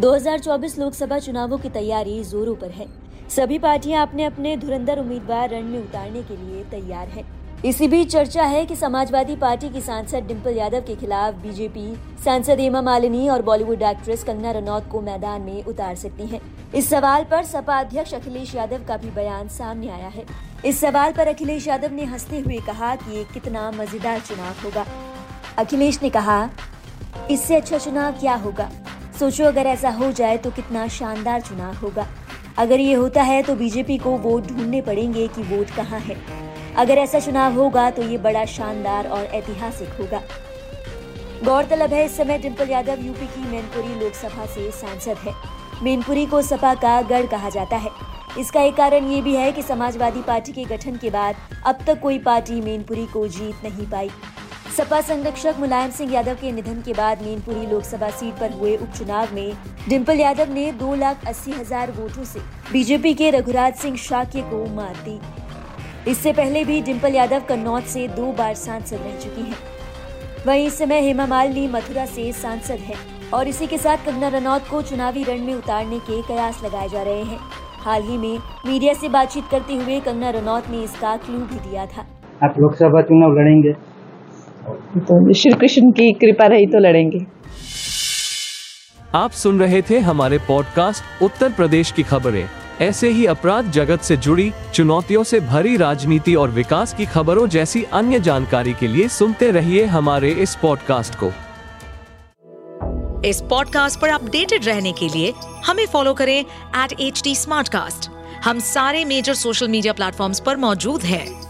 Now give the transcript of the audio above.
2024 लोकसभा चुनावों की तैयारी जोरों पर है। सभी पार्टियाँ अपने अपने धुरंधर उम्मीदवार रण में उतारने के लिए तैयार है। इसी बीच चर्चा है कि समाजवादी पार्टी की सांसद डिम्पल यादव के खिलाफ बीजेपी सांसद हेमा मालिनी और बॉलीवुड एक्ट्रेस कंगना रनौत को मैदान में उतार सकती हैं। इस सवाल पर सपा अध्यक्ष अखिलेश यादव का भी बयान सामने आया है। इस सवाल पर अखिलेश यादव ने हँसते हुए कहा कि ये कितना मज़ेदार चुनाव होगा। अखिलेश ने कहा, इससे अच्छा चुनाव क्या होगा? सोचो, अगर ऐसा हो जाए तो कितना शानदार चुनाव होगा। अगर ये होता है तो बीजेपी को वोट ढूँढने पड़ेंगे कि वोट कहाँ है। अगर ऐसा चुनाव होगा तो ये बड़ा शानदार और ऐतिहासिक होगा। गौरतलब है, इस समय डिम्पल यादव यूपी की मैनपुरी लोकसभा से सांसद है। मैनपुरी को सपा का गढ़ कहा जाता है। इसका एक कारण ये भी है कि समाजवादी पार्टी के गठन के बाद अब तक कोई पार्टी मैनपुरी को जीत नहीं पाई। सपा संरक्षक मुलायम सिंह यादव के निधन के बाद मेनपुरी लोकसभा सीट पर हुए उपचुनाव में डिम्पल यादव ने दो लाख अस्सी हज़ार वोटों से बीजेपी के रघुराज सिंह शाक्य को मात दी। इससे पहले भी डिम्पल यादव कन्नौज से दो बार सांसद रह चुकी हैं। वहीं इस समय हेमा मालिनी मथुरा से सांसद है और इसी के साथ कंगना रनौत को चुनावी रण में उतारने के कयास लगाए जा रहे हैं। हाल ही में मीडिया से बातचीत करते हुए कंगना रनौत ने इसका क्लू भी दिया था। आप लोकसभा चुनाव लड़ेंगे? तो श्री कृष्ण की कृपा रही तो लड़ेंगे। आप सुन रहे थे हमारे पॉडकास्ट उत्तर प्रदेश की खबरें। ऐसे ही अपराध जगत से जुड़ी चुनौतियों से भरी राजनीति और विकास की खबरों जैसी अन्य जानकारी के लिए सुनते रहिए हमारे इस पॉडकास्ट को। इस पॉडकास्ट पर अपडेटेड रहने के लिए हमें फॉलो करें एट एच डी हम सारे मेजर सोशल मीडिया प्लेटफॉर्म पर मौजूद हैं।